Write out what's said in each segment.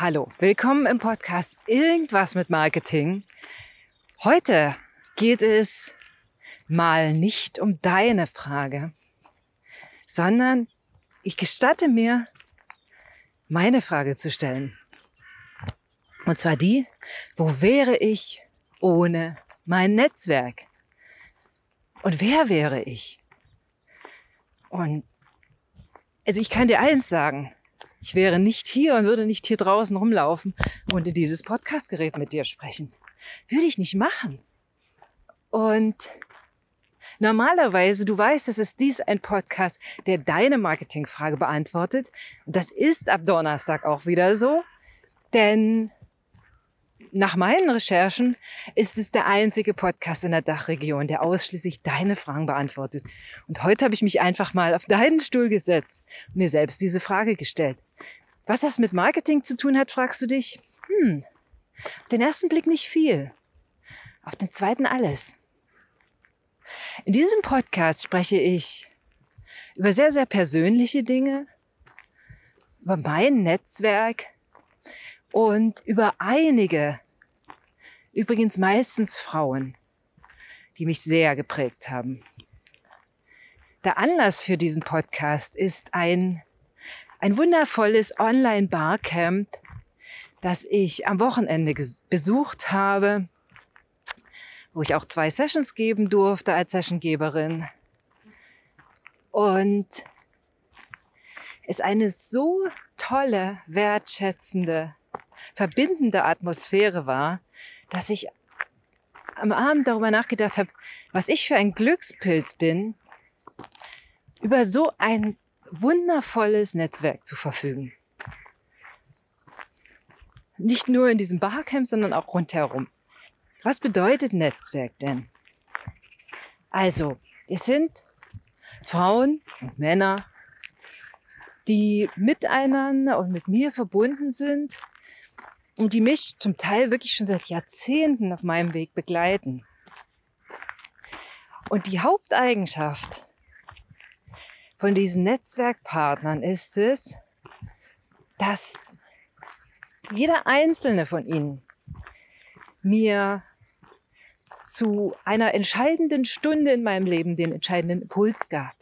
Hallo, willkommen im Podcast Irgendwas mit Marketing. Heute geht es mal nicht um deine Frage, sondern ich gestatte mir, meine Frage zu stellen. Und zwar die, wo wäre ich ohne mein Netzwerk? Und wer wäre ich? Und also ich kann dir eins sagen, ich wäre nicht hier und würde nicht hier draußen rumlaufen und in dieses Podcastgerät mit dir sprechen. Würde ich nicht machen. Und normalerweise, du weißt, es ist dies ein Podcast, der deine Marketingfrage beantwortet. Das ist ab Donnerstag auch wieder so. Denn nach meinen Recherchen ist es der einzige Podcast in der Dachregion, der ausschließlich deine Fragen beantwortet. Und heute habe ich mich einfach mal auf deinen Stuhl gesetzt und mir selbst diese Frage gestellt. Was das mit Marketing zu tun hat, fragst du dich? Hm, auf den ersten Blick nicht viel. Auf den zweiten alles. In diesem Podcast spreche ich über sehr, sehr persönliche Dinge, über mein Netzwerk, und über einige, übrigens meistens Frauen, die mich sehr geprägt haben. Der Anlass für diesen Podcast ist ein, ein wundervolles Online-Barcamp, das ich am Wochenende besucht habe, wo ich auch zwei Sessions geben durfte als Sessiongeberin. Und es eine so tolle, wertschätzende verbindende Atmosphäre war, dass ich am Abend darüber nachgedacht habe, was ich für ein Glückspilz bin, über so ein wundervolles Netzwerk zu verfügen. Nicht nur in diesem Barcamp, sondern auch rundherum. Was bedeutet Netzwerk denn? Also, es sind Frauen und Männer, die miteinander und mit mir verbunden sind und die mich zum Teil wirklich schon seit Jahrzehnten auf meinem Weg begleiten. Und die Haupteigenschaft von diesen Netzwerkpartnern ist es, dass jeder einzelne von ihnen mir zu einer entscheidenden Stunde in meinem Leben den entscheidenden Impuls gab.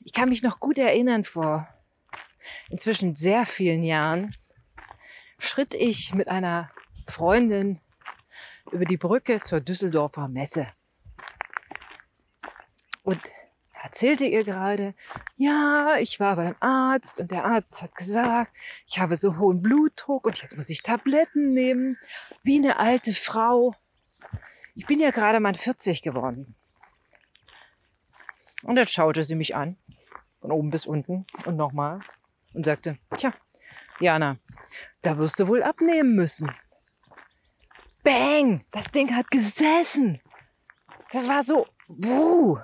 Ich kann mich noch gut erinnern vor inzwischen sehr vielen Jahren, schritt ich mit einer Freundin über die Brücke zur Düsseldorfer Messe. Und erzählte ihr gerade, ja, ich war beim Arzt und der Arzt hat gesagt, ich habe so hohen Blutdruck und jetzt muss ich Tabletten nehmen, wie eine alte Frau. Ich bin ja gerade mal 40 geworden. Und dann schaute sie mich an, von oben bis unten und nochmal und sagte, tja, Jana, da wirst du wohl abnehmen müssen. Bang! Das Ding hat gesessen. Das war so, wuh.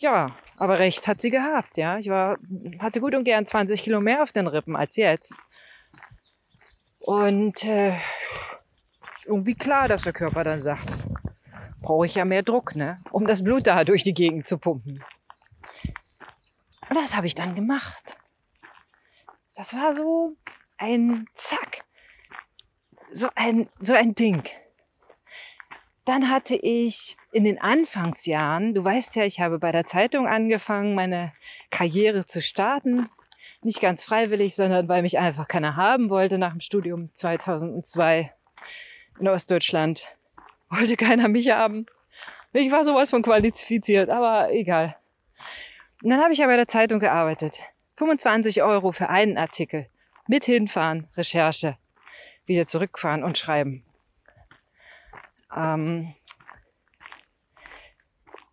Ja, aber recht hat sie gehabt, ja. Ich war, hatte gut und gern 20 Kilo mehr auf den Rippen als jetzt. Und äh, irgendwie klar, dass der Körper dann sagt, brauche ich ja mehr Druck, ne, um das Blut da durch die Gegend zu pumpen. Und das habe ich dann gemacht. Das war so ein Zack. So ein, so ein Ding. Dann hatte ich in den Anfangsjahren, du weißt ja, ich habe bei der Zeitung angefangen, meine Karriere zu starten. Nicht ganz freiwillig, sondern weil mich einfach keiner haben wollte nach dem Studium 2002 in Ostdeutschland. Wollte keiner mich haben. Ich war sowas von qualifiziert, aber egal. Und dann habe ich ja bei der Zeitung gearbeitet. 25 Euro für einen Artikel. Mit hinfahren, Recherche, wieder zurückfahren und schreiben. Ähm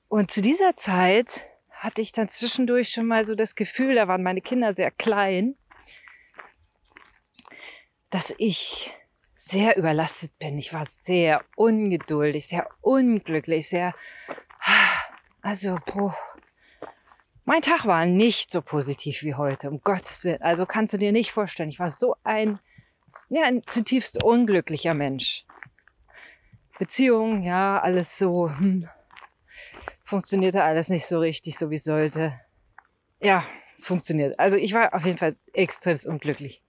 und zu dieser Zeit hatte ich dann zwischendurch schon mal so das Gefühl, da waren meine Kinder sehr klein, dass ich sehr überlastet bin. Ich war sehr ungeduldig, sehr unglücklich, sehr, also, boah, mein Tag war nicht so positiv wie heute, um Gottes Willen. Also kannst du dir nicht vorstellen. Ich war so ein, ja, ein zutiefst unglücklicher Mensch. Beziehung, ja, alles so, hm, funktionierte alles nicht so richtig, so wie es sollte. Ja, funktioniert. Also ich war auf jeden Fall extrem unglücklich.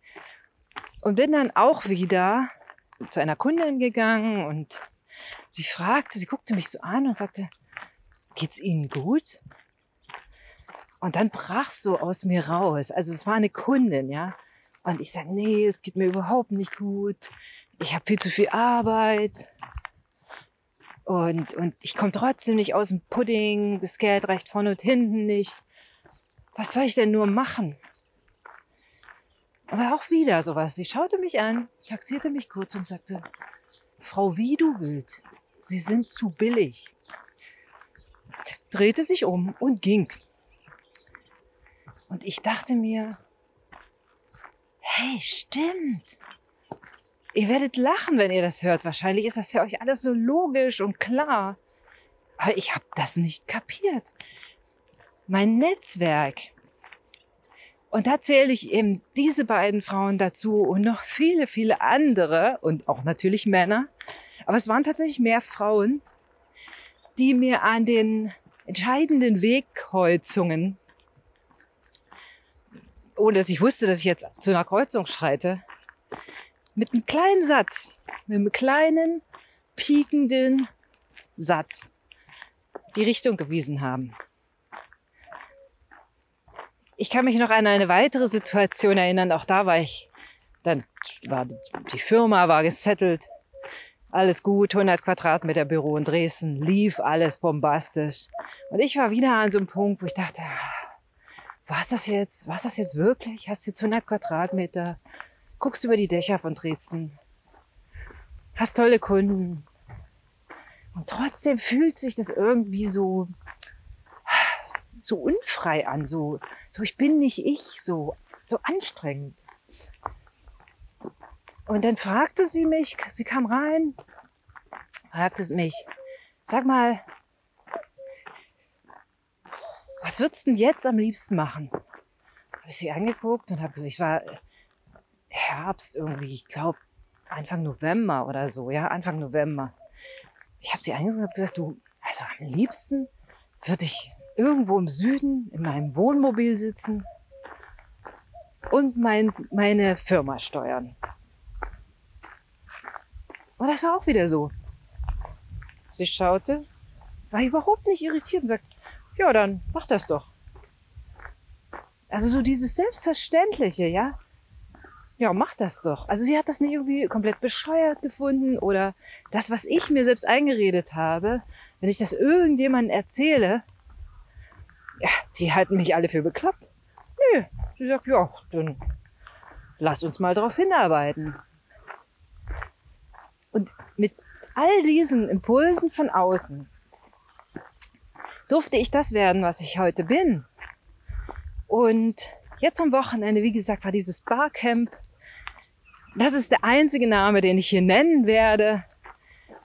Und bin dann auch wieder zu einer Kundin gegangen und sie fragte, sie guckte mich so an und sagte, geht's Ihnen gut? Und dann brach so aus mir raus. Also es war eine Kundin, ja. Und ich sage, nee, es geht mir überhaupt nicht gut. Ich habe viel zu viel Arbeit. Und, und ich komme trotzdem nicht aus dem Pudding. Das Geld reicht vorne und hinten nicht. Was soll ich denn nur machen? Aber auch wieder sowas. Sie schaute mich an, taxierte mich kurz und sagte, Frau wie du willst, Sie sind zu billig. Drehte sich um und ging. Und ich dachte mir, hey, stimmt. Ihr werdet lachen, wenn ihr das hört. Wahrscheinlich ist das für euch alles so logisch und klar. Aber ich habe das nicht kapiert. Mein Netzwerk. Und da zähle ich eben diese beiden Frauen dazu und noch viele, viele andere und auch natürlich Männer. Aber es waren tatsächlich mehr Frauen, die mir an den entscheidenden Wegkreuzungen ohne dass ich wusste, dass ich jetzt zu einer Kreuzung schreite, mit einem kleinen Satz, mit einem kleinen, piekenden Satz die Richtung gewiesen haben. Ich kann mich noch an eine weitere Situation erinnern, auch da war ich, dann war die Firma war gesettelt, alles gut, 100 Quadratmeter Büro in Dresden, lief alles bombastisch. Und ich war wieder an so einem Punkt, wo ich dachte, was das jetzt? Was das jetzt wirklich? Hast jetzt 100 Quadratmeter, guckst über die Dächer von Dresden, hast tolle Kunden. Und trotzdem fühlt sich das irgendwie so, so unfrei an, so, so ich bin nicht ich, so, so anstrengend. Und dann fragte sie mich, sie kam rein, fragte sie mich, sag mal, was würdest du denn jetzt am liebsten machen? Habe ich sie angeguckt und habe gesagt, ich war Herbst irgendwie, ich glaube Anfang November oder so, ja, Anfang November. Ich habe sie angeguckt und habe gesagt, du, also am liebsten würde ich irgendwo im Süden in meinem Wohnmobil sitzen und mein, meine Firma steuern. Und das war auch wieder so. Sie schaute, war überhaupt nicht irritiert und sagt, ja, dann mach das doch. Also so dieses Selbstverständliche, ja. Ja, mach das doch. Also sie hat das nicht irgendwie komplett bescheuert gefunden oder das, was ich mir selbst eingeredet habe, wenn ich das irgendjemandem erzähle, ja, die halten mich alle für bekloppt. Nö, sie sagt, ja, dann lass uns mal drauf hinarbeiten. Und mit all diesen Impulsen von außen durfte ich das werden, was ich heute bin. Und jetzt am Wochenende, wie gesagt, war dieses Barcamp. Das ist der einzige Name, den ich hier nennen werde.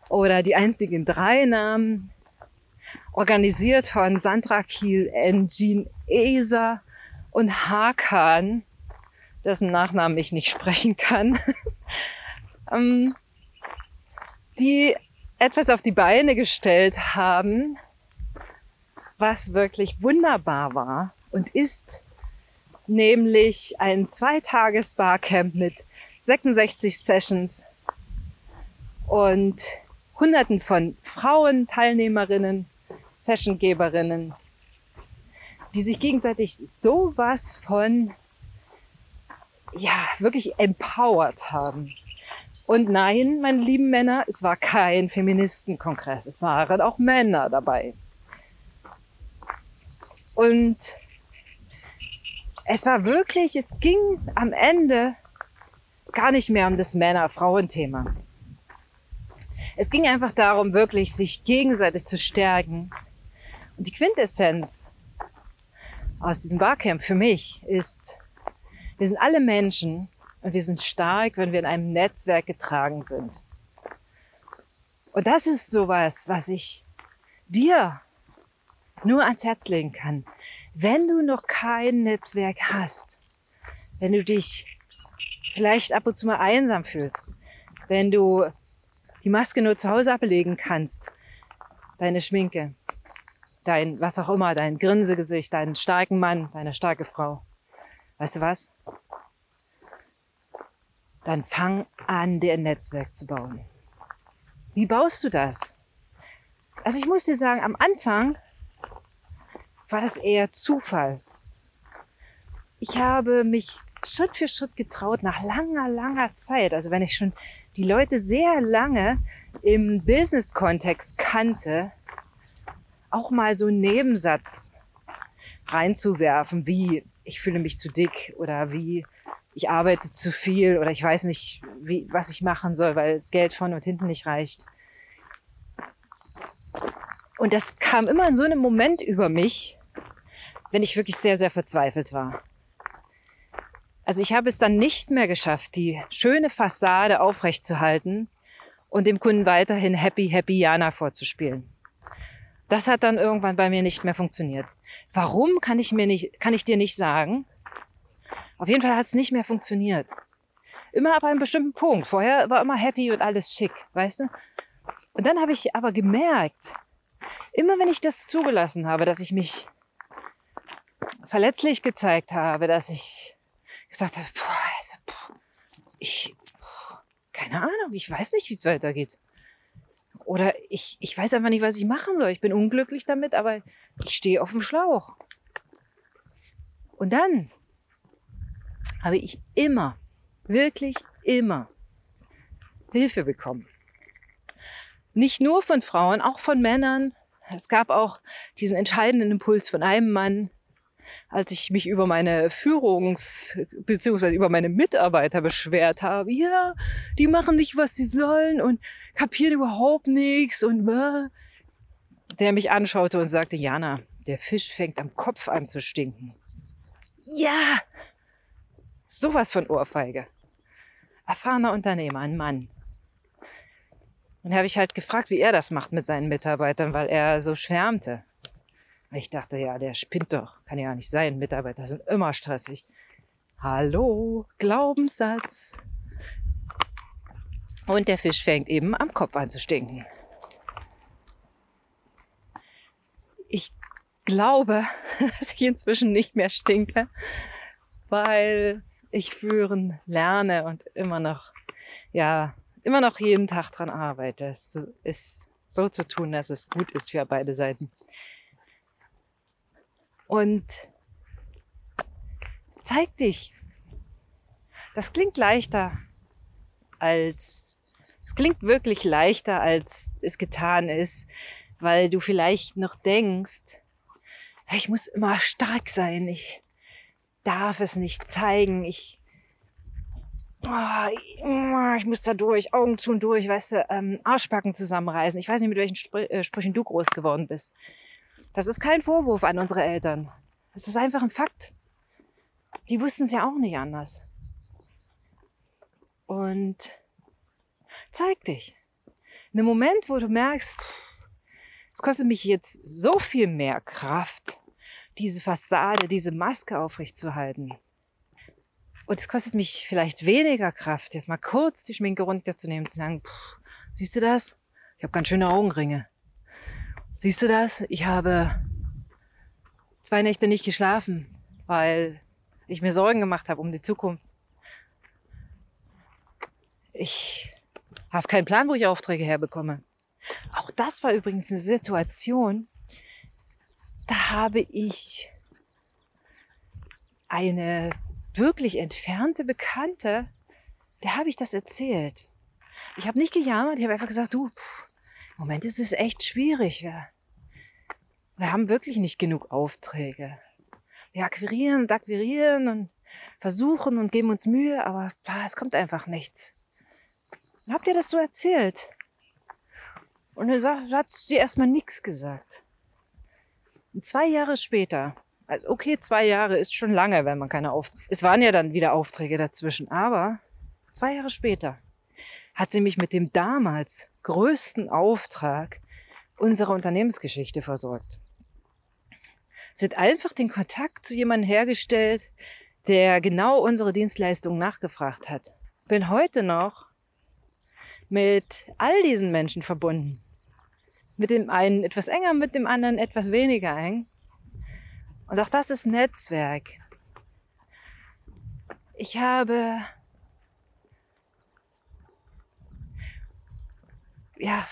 Oder die einzigen drei Namen. Organisiert von Sandra Kiel, Engin Esa und Hakan, dessen Nachnamen ich nicht sprechen kann. Ähm, die etwas auf die Beine gestellt haben, was wirklich wunderbar war und ist, nämlich ein Zweitages-Barcamp mit 66 Sessions und Hunderten von Frauen, Teilnehmerinnen, Sessiongeberinnen, die sich gegenseitig sowas von, ja, wirklich empowered haben. Und nein, meine lieben Männer, es war kein Feministenkongress. Es waren auch Männer dabei. Und es war wirklich, es ging am Ende gar nicht mehr um das Männer-Frauen-Thema. Es ging einfach darum, wirklich sich gegenseitig zu stärken. Und die Quintessenz aus diesem Barcamp für mich ist, wir sind alle Menschen und wir sind stark, wenn wir in einem Netzwerk getragen sind. Und das ist sowas, was ich dir nur ans Herz legen kann. Wenn du noch kein Netzwerk hast, wenn du dich vielleicht ab und zu mal einsam fühlst, wenn du die Maske nur zu Hause ablegen kannst, deine Schminke, dein, was auch immer, dein Grinsegesicht, deinen starken Mann, deine starke Frau. Weißt du was? dann fang an, dir ein Netzwerk zu bauen. Wie baust du das? Also ich muss dir sagen, am Anfang war das eher Zufall. Ich habe mich Schritt für Schritt getraut nach langer, langer Zeit. Also wenn ich schon die Leute sehr lange im Business-Kontext kannte, auch mal so einen Nebensatz reinzuwerfen, wie ich fühle mich zu dick oder wie ich arbeite zu viel oder ich weiß nicht, wie, was ich machen soll, weil das Geld vorne und hinten nicht reicht. Und das kam immer in so einem Moment über mich, wenn ich wirklich sehr, sehr verzweifelt war. Also ich habe es dann nicht mehr geschafft, die schöne Fassade aufrechtzuhalten und dem Kunden weiterhin Happy, Happy Jana vorzuspielen. Das hat dann irgendwann bei mir nicht mehr funktioniert. Warum kann ich mir nicht, kann ich dir nicht sagen. Auf jeden Fall hat es nicht mehr funktioniert. Immer ab einem bestimmten Punkt. Vorher war immer happy und alles schick, weißt du? Und dann habe ich aber gemerkt, immer wenn ich das zugelassen habe, dass ich mich verletzlich gezeigt habe, dass ich gesagt habe, boah, also, boah, ich, boah, keine Ahnung, ich weiß nicht, wie es weitergeht. Oder ich, ich weiß einfach nicht, was ich machen soll. Ich bin unglücklich damit, aber ich stehe auf dem Schlauch. Und dann habe ich immer, wirklich immer Hilfe bekommen. Nicht nur von Frauen, auch von Männern. Es gab auch diesen entscheidenden Impuls von einem Mann, als ich mich über meine Führungs- bzw. über meine Mitarbeiter beschwert habe. Ja, die machen nicht, was sie sollen und kapieren überhaupt nichts und äh, der mich anschaute und sagte, Jana, der Fisch fängt am Kopf an zu stinken. Ja, sowas von Ohrfeige. Erfahrener Unternehmer, ein Mann. Und habe ich halt gefragt, wie er das macht mit seinen Mitarbeitern, weil er so schwärmte. Ich dachte, ja, der spinnt doch. Kann ja nicht sein. Mitarbeiter sind immer stressig. Hallo, Glaubenssatz. Und der Fisch fängt eben am Kopf an zu stinken. Ich glaube, dass ich inzwischen nicht mehr stinke, weil ich führen lerne und immer noch, ja, immer noch jeden Tag dran arbeite. Es ist so zu tun, dass es gut ist für beide Seiten. Und zeig dich. Das klingt leichter als, es klingt wirklich leichter, als es getan ist, weil du vielleicht noch denkst, ich muss immer stark sein, ich darf es nicht zeigen, ich, ich muss da durch, Augen zu und durch, weißt du, ähm, Arschbacken zusammenreißen. Ich weiß nicht, mit welchen Spr äh, Sprüchen du groß geworden bist. Das ist kein Vorwurf an unsere Eltern. Es ist einfach ein Fakt. Die wussten es ja auch nicht anders. Und zeig dich. In einem Moment, wo du merkst, es kostet mich jetzt so viel mehr Kraft, diese Fassade, diese Maske aufrechtzuerhalten. Und es kostet mich vielleicht weniger Kraft, jetzt mal kurz die Schminke runterzunehmen, zu sagen, siehst du das? Ich habe ganz schöne Augenringe. Siehst du das? Ich habe zwei Nächte nicht geschlafen, weil ich mir Sorgen gemacht habe um die Zukunft. Ich habe keinen Plan, wo ich Aufträge herbekomme. Auch das war übrigens eine Situation, da habe ich eine wirklich entfernte Bekannte, der habe ich das erzählt. Ich habe nicht gejammert, ich habe einfach gesagt, du, im Moment ist es echt schwierig. Wir, wir haben wirklich nicht genug Aufträge. Wir akquirieren und akquirieren und versuchen und geben uns Mühe, aber es kommt einfach nichts. Habt ihr das so erzählt? Und dann hat sie erstmal nichts gesagt. Und zwei Jahre später, also okay, zwei Jahre ist schon lange, wenn man keine Aufträge, es waren ja dann wieder Aufträge dazwischen, aber zwei Jahre später hat sie mich mit dem damals größten Auftrag unserer Unternehmensgeschichte versorgt. Sie hat einfach den Kontakt zu jemandem hergestellt, der genau unsere Dienstleistung nachgefragt hat. Bin heute noch mit all diesen Menschen verbunden. Mit dem einen etwas enger, mit dem anderen etwas weniger eng. Und auch das ist Netzwerk. Ich habe ja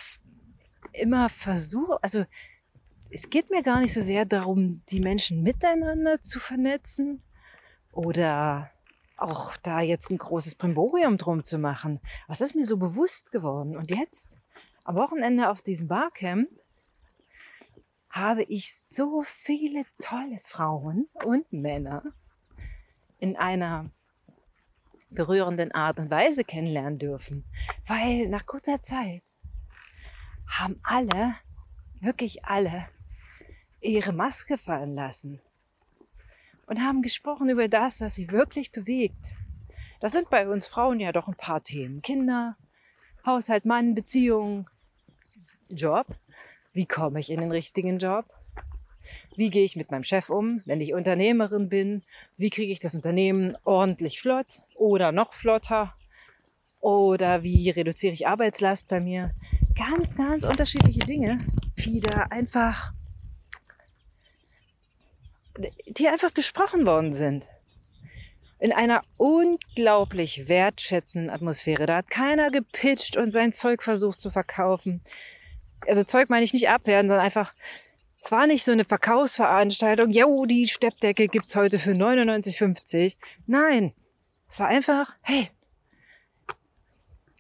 immer versucht, also es geht mir gar nicht so sehr darum, die Menschen miteinander zu vernetzen oder auch da jetzt ein großes Primborium drum zu machen. Was ist mir so bewusst geworden? Und jetzt, am Wochenende auf diesem Barcamp, habe ich so viele tolle Frauen und Männer in einer berührenden Art und Weise kennenlernen dürfen. Weil nach kurzer Zeit haben alle, wirklich alle, ihre Maske fallen lassen und haben gesprochen über das, was sie wirklich bewegt. Das sind bei uns Frauen ja doch ein paar Themen. Kinder, Haushalt, Mann, Beziehung, Job. Wie komme ich in den richtigen Job? Wie gehe ich mit meinem Chef um, wenn ich Unternehmerin bin? Wie kriege ich das Unternehmen ordentlich flott oder noch flotter? Oder wie reduziere ich Arbeitslast bei mir? Ganz, ganz unterschiedliche Dinge, die da einfach, die einfach besprochen worden sind. In einer unglaublich wertschätzenden Atmosphäre. Da hat keiner gepitcht und sein Zeug versucht zu verkaufen also Zeug meine ich nicht abwerten, sondern einfach, es war nicht so eine Verkaufsveranstaltung, ja, die Steppdecke gibt's heute für 99,50. Nein, es war einfach, hey,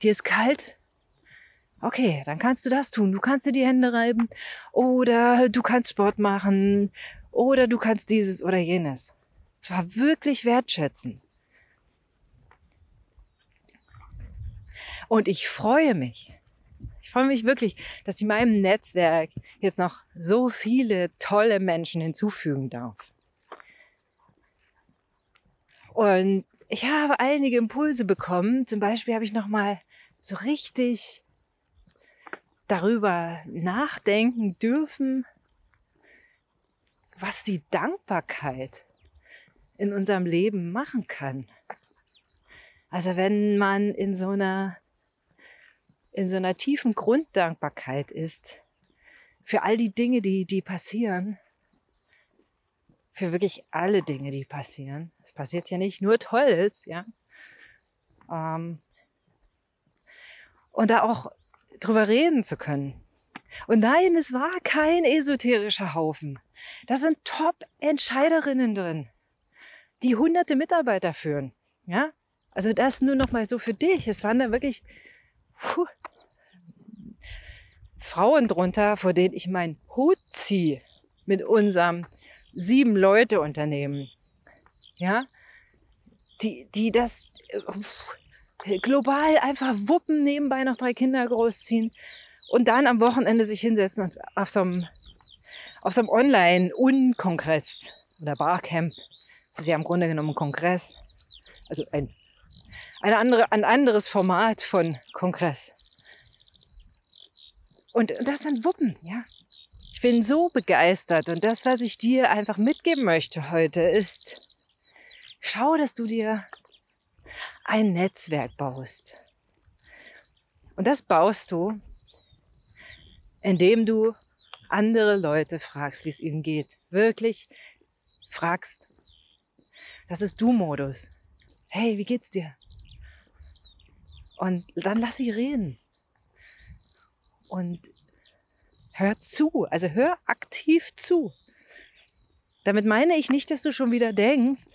dir ist kalt? Okay, dann kannst du das tun. Du kannst dir die Hände reiben oder du kannst Sport machen oder du kannst dieses oder jenes. Es war wirklich wertschätzend. Und ich freue mich, ich freue mich wirklich, dass ich meinem Netzwerk jetzt noch so viele tolle Menschen hinzufügen darf. Und ich habe einige Impulse bekommen. Zum Beispiel habe ich noch mal so richtig darüber nachdenken dürfen, was die Dankbarkeit in unserem Leben machen kann. Also wenn man in so einer in so einer tiefen Grunddankbarkeit ist für all die Dinge, die, die passieren, für wirklich alle Dinge, die passieren. Es passiert ja nicht nur Tolles, ja. Ähm, und da auch drüber reden zu können. Und nein, es war kein esoterischer Haufen. Da sind Top-Entscheiderinnen drin, die hunderte Mitarbeiter führen. Ja, also das nur noch mal so für dich. Es waren da wirklich puh, Frauen drunter, vor denen ich meinen Hut ziehe mit unserem sieben Leute Unternehmen. Ja, die, die das äh, global einfach wuppen, nebenbei noch drei Kinder großziehen und dann am Wochenende sich hinsetzen und auf so einem, auf so einem Online-Unkongress oder Barcamp. Das ist ja im Grunde genommen ein Kongress. Also ein, eine andere, ein anderes Format von Kongress. Und, und das dann wuppen, ja. Ich bin so begeistert und das, was ich dir einfach mitgeben möchte heute, ist, schau, dass du dir ein Netzwerk baust. Und das baust du, indem du andere Leute fragst, wie es ihnen geht. Wirklich fragst. Das ist Du-Modus. Hey, wie geht's dir? Und dann lass sie reden und hör zu, also hör aktiv zu. Damit meine ich nicht, dass du schon wieder denkst,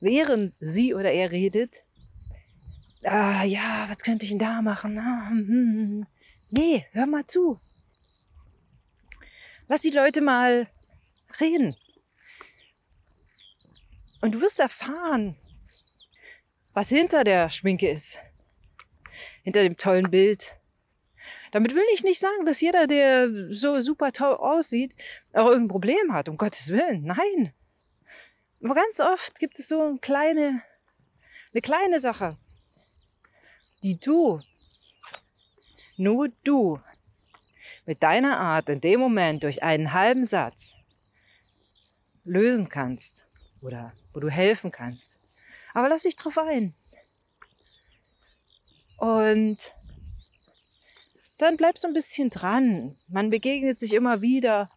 während sie oder er redet, ah, ja, was könnte ich denn da machen? Ah, hm, hm, hm. Nee, hör mal zu. Lass die Leute mal reden. Und du wirst erfahren, was hinter der Schminke ist. Hinter dem tollen Bild, damit will ich nicht sagen, dass jeder, der so super toll aussieht, auch irgendein Problem hat. Um Gottes Willen. Nein. Aber ganz oft gibt es so eine kleine, eine kleine Sache, die du, nur du, mit deiner Art in dem Moment durch einen halben Satz lösen kannst oder wo du helfen kannst. Aber lass dich drauf ein. Und dann bleibst du ein bisschen dran. Man begegnet sich immer wieder,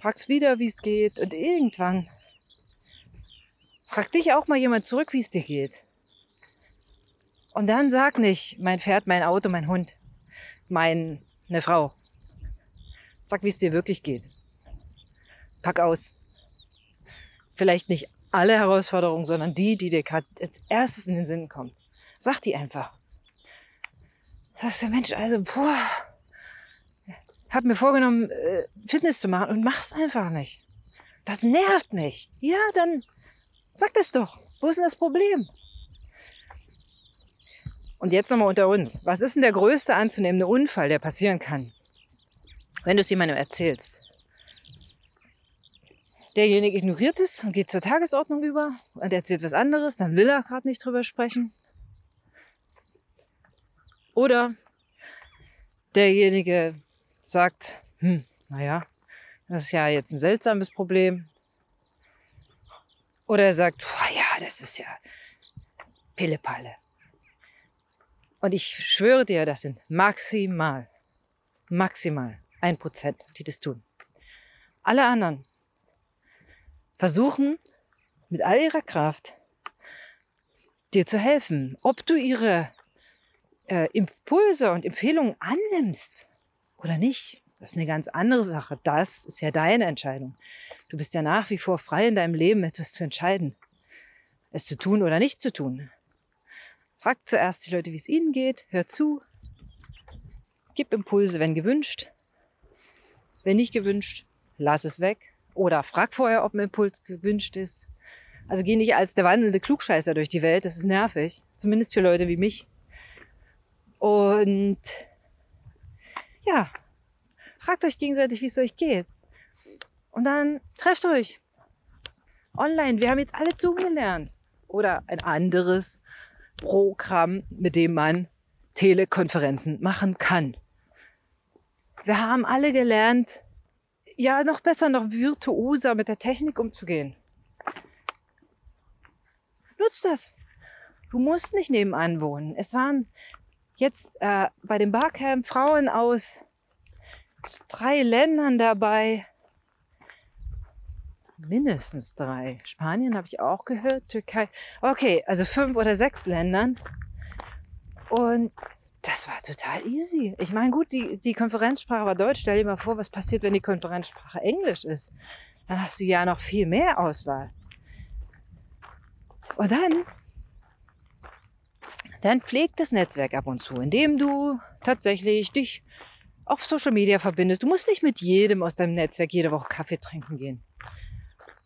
fragst wieder, wie es geht und irgendwann fragt dich auch mal jemand zurück, wie es dir geht. Und dann sag nicht, mein Pferd, mein Auto, mein Hund, meine Frau. Sag, wie es dir wirklich geht. Pack aus. Vielleicht nicht alle Herausforderungen, sondern die, die dir gerade als erstes in den Sinn kommen. Sag die einfach. Sagst du, Mensch, also, boah, hab mir vorgenommen, äh, Fitness zu machen und mach's einfach nicht. Das nervt mich. Ja, dann sag das doch. Wo ist denn das Problem? Und jetzt nochmal unter uns. Was ist denn der größte anzunehmende Unfall, der passieren kann? Wenn du es jemandem erzählst. Derjenige ignoriert es und geht zur Tagesordnung über und erzählt was anderes, dann will er gerade nicht drüber sprechen. Oder derjenige sagt, hm, naja, das ist ja jetzt ein seltsames Problem. Oder er sagt, ja, das ist ja Pillepalle. Und ich schwöre dir, das sind maximal, maximal ein Prozent, die das tun. Alle anderen versuchen mit all ihrer Kraft dir zu helfen, ob du ihre äh, Impulse und Empfehlungen annimmst oder nicht. Das ist eine ganz andere Sache. Das ist ja deine Entscheidung. Du bist ja nach wie vor frei in deinem Leben, etwas zu entscheiden. Es zu tun oder nicht zu tun. Frag zuerst die Leute, wie es ihnen geht. Hör zu. Gib Impulse, wenn gewünscht. Wenn nicht gewünscht, lass es weg. Oder frag vorher, ob ein Impuls gewünscht ist. Also geh nicht als der wandelnde Klugscheißer durch die Welt. Das ist nervig. Zumindest für Leute wie mich. Und ja, fragt euch gegenseitig, wie es euch geht. Und dann trefft euch online. Wir haben jetzt alle Zoom gelernt. Oder ein anderes Programm, mit dem man Telekonferenzen machen kann. Wir haben alle gelernt, ja, noch besser, noch virtuoser mit der Technik umzugehen. Nutzt das. Du musst nicht nebenan wohnen. Es waren jetzt äh, bei dem Barcamp Frauen aus drei Ländern dabei. Mindestens drei. Spanien habe ich auch gehört, Türkei. Okay, also fünf oder sechs Ländern. Und das war total easy. Ich meine, gut, die, die Konferenzsprache war Deutsch. Stell dir mal vor, was passiert, wenn die Konferenzsprache Englisch ist. Dann hast du ja noch viel mehr Auswahl. Und dann dann pflegt das Netzwerk ab und zu, indem du tatsächlich dich auf Social Media verbindest. Du musst nicht mit jedem aus deinem Netzwerk jede Woche Kaffee trinken gehen.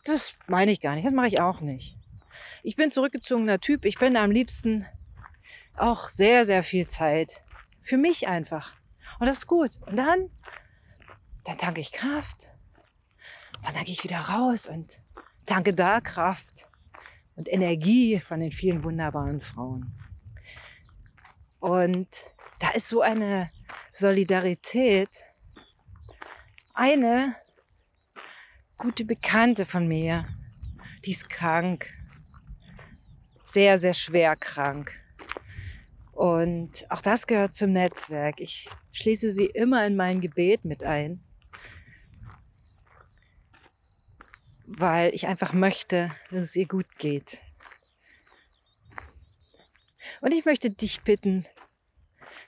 Das meine ich gar nicht. Das mache ich auch nicht. Ich bin zurückgezogener Typ. Ich bin am liebsten auch sehr, sehr viel Zeit für mich einfach. Und das ist gut. Und dann, dann tanke ich Kraft. Und dann gehe ich wieder raus und tanke da Kraft und Energie von den vielen wunderbaren Frauen. Und da ist so eine Solidarität. Eine gute Bekannte von mir, die ist krank, sehr, sehr schwer krank. Und auch das gehört zum Netzwerk. Ich schließe sie immer in mein Gebet mit ein, weil ich einfach möchte, dass es ihr gut geht. Und ich möchte dich bitten,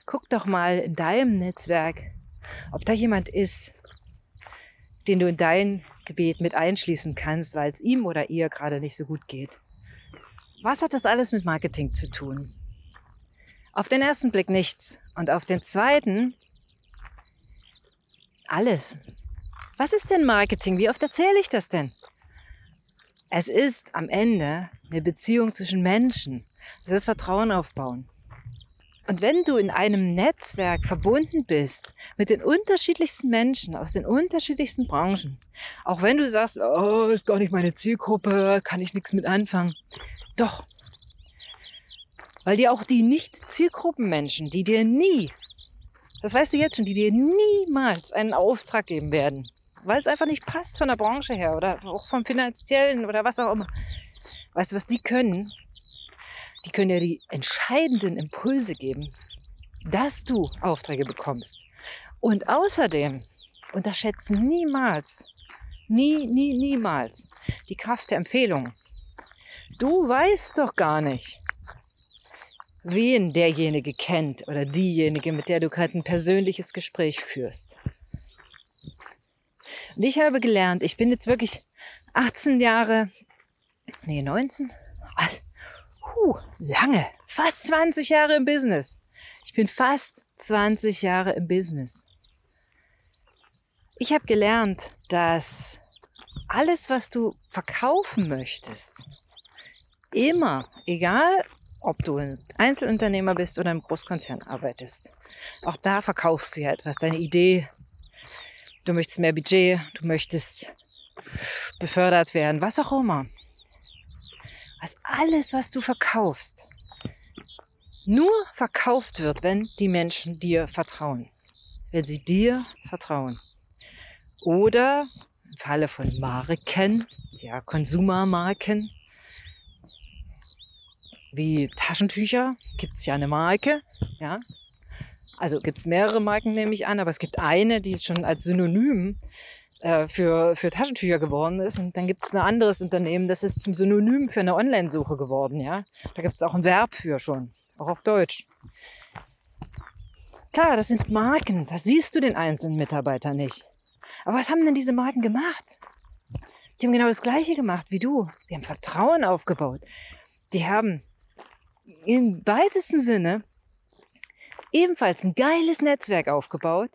guck doch mal in deinem Netzwerk, ob da jemand ist, den du in dein Gebet mit einschließen kannst, weil es ihm oder ihr gerade nicht so gut geht. Was hat das alles mit Marketing zu tun? Auf den ersten Blick nichts und auf den zweiten alles. Was ist denn Marketing? Wie oft erzähle ich das denn? Es ist am Ende eine Beziehung zwischen Menschen. Das ist Vertrauen aufbauen. Und wenn du in einem Netzwerk verbunden bist mit den unterschiedlichsten Menschen aus den unterschiedlichsten Branchen, auch wenn du sagst, oh, ist gar nicht meine Zielgruppe, kann ich nichts mit anfangen. Doch. Weil dir auch die Nicht-Zielgruppenmenschen, die dir nie, das weißt du jetzt schon, die dir niemals einen Auftrag geben werden, weil es einfach nicht passt von der Branche her oder auch vom finanziellen oder was auch immer. Weißt du, was die können? Die können dir die entscheidenden Impulse geben, dass du Aufträge bekommst. Und außerdem unterschätzen niemals, nie, nie, niemals die Kraft der Empfehlung. Du weißt doch gar nicht, wen derjenige kennt oder diejenige, mit der du gerade ein persönliches Gespräch führst. Und ich habe gelernt, ich bin jetzt wirklich 18 Jahre, nee, 19, uh, lange, fast 20 Jahre im Business. Ich bin fast 20 Jahre im Business. Ich habe gelernt, dass alles, was du verkaufen möchtest, immer, egal ob du ein Einzelunternehmer bist oder im Großkonzern arbeitest, auch da verkaufst du ja etwas, deine Idee. Du möchtest mehr Budget, du möchtest befördert werden, was auch immer. Was alles, was du verkaufst, nur verkauft wird, wenn die Menschen dir vertrauen. Wenn sie dir vertrauen. Oder im Falle von Marken, ja, Konsumermarken, wie Taschentücher, gibt es ja eine Marke, ja. Also gibt es mehrere Marken, nehme ich an, aber es gibt eine, die schon als Synonym äh, für, für Taschentücher geworden ist. Und dann gibt es ein anderes Unternehmen, das ist zum Synonym für eine Online-Suche geworden, ja. Da gibt es auch ein Verb für schon, auch auf Deutsch. Klar, das sind Marken, da siehst du den einzelnen Mitarbeiter nicht. Aber was haben denn diese Marken gemacht? Die haben genau das Gleiche gemacht wie du. Die haben Vertrauen aufgebaut. Die haben im weitesten Sinne ebenfalls ein geiles Netzwerk aufgebaut.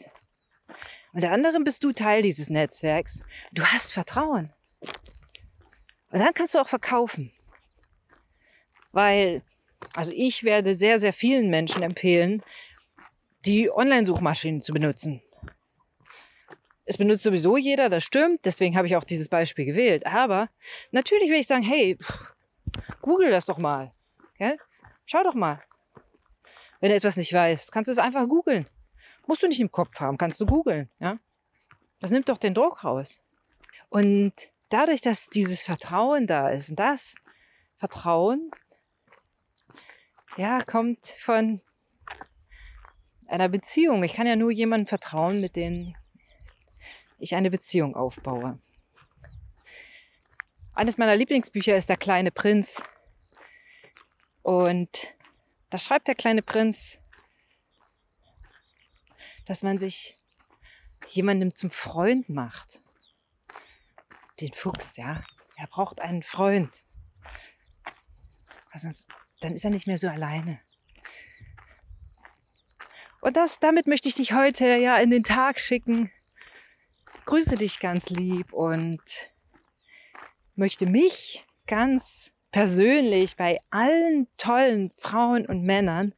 Unter anderem bist du Teil dieses Netzwerks. Du hast Vertrauen. Und dann kannst du auch verkaufen. Weil, also ich werde sehr, sehr vielen Menschen empfehlen, die Online-Suchmaschinen zu benutzen. Es benutzt sowieso jeder, das stimmt. Deswegen habe ich auch dieses Beispiel gewählt. Aber natürlich will ich sagen, hey, google das doch mal. Gell? Schau doch mal. Wenn du etwas nicht weißt, kannst du es einfach googeln. Musst du nicht im Kopf haben, kannst du googeln. Ja? Das nimmt doch den Druck raus. Und dadurch, dass dieses Vertrauen da ist, und das Vertrauen, ja, kommt von einer Beziehung. Ich kann ja nur jemandem vertrauen, mit dem ich eine Beziehung aufbaue. Eines meiner Lieblingsbücher ist Der kleine Prinz. Und da schreibt der kleine Prinz, dass man sich jemandem zum Freund macht. Den Fuchs, ja. Er braucht einen Freund. sonst, dann ist er nicht mehr so alleine. Und das, damit möchte ich dich heute ja in den Tag schicken grüße dich ganz lieb und möchte mich ganz persönlich bei allen tollen Frauen und Männern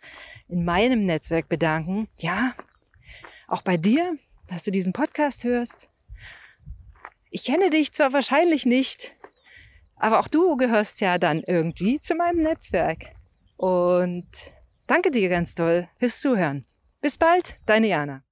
in meinem Netzwerk bedanken. Ja, auch bei dir, dass du diesen Podcast hörst. Ich kenne dich zwar wahrscheinlich nicht, aber auch du gehörst ja dann irgendwie zu meinem Netzwerk. Und danke dir ganz toll fürs Zuhören. Bis bald, deine Jana.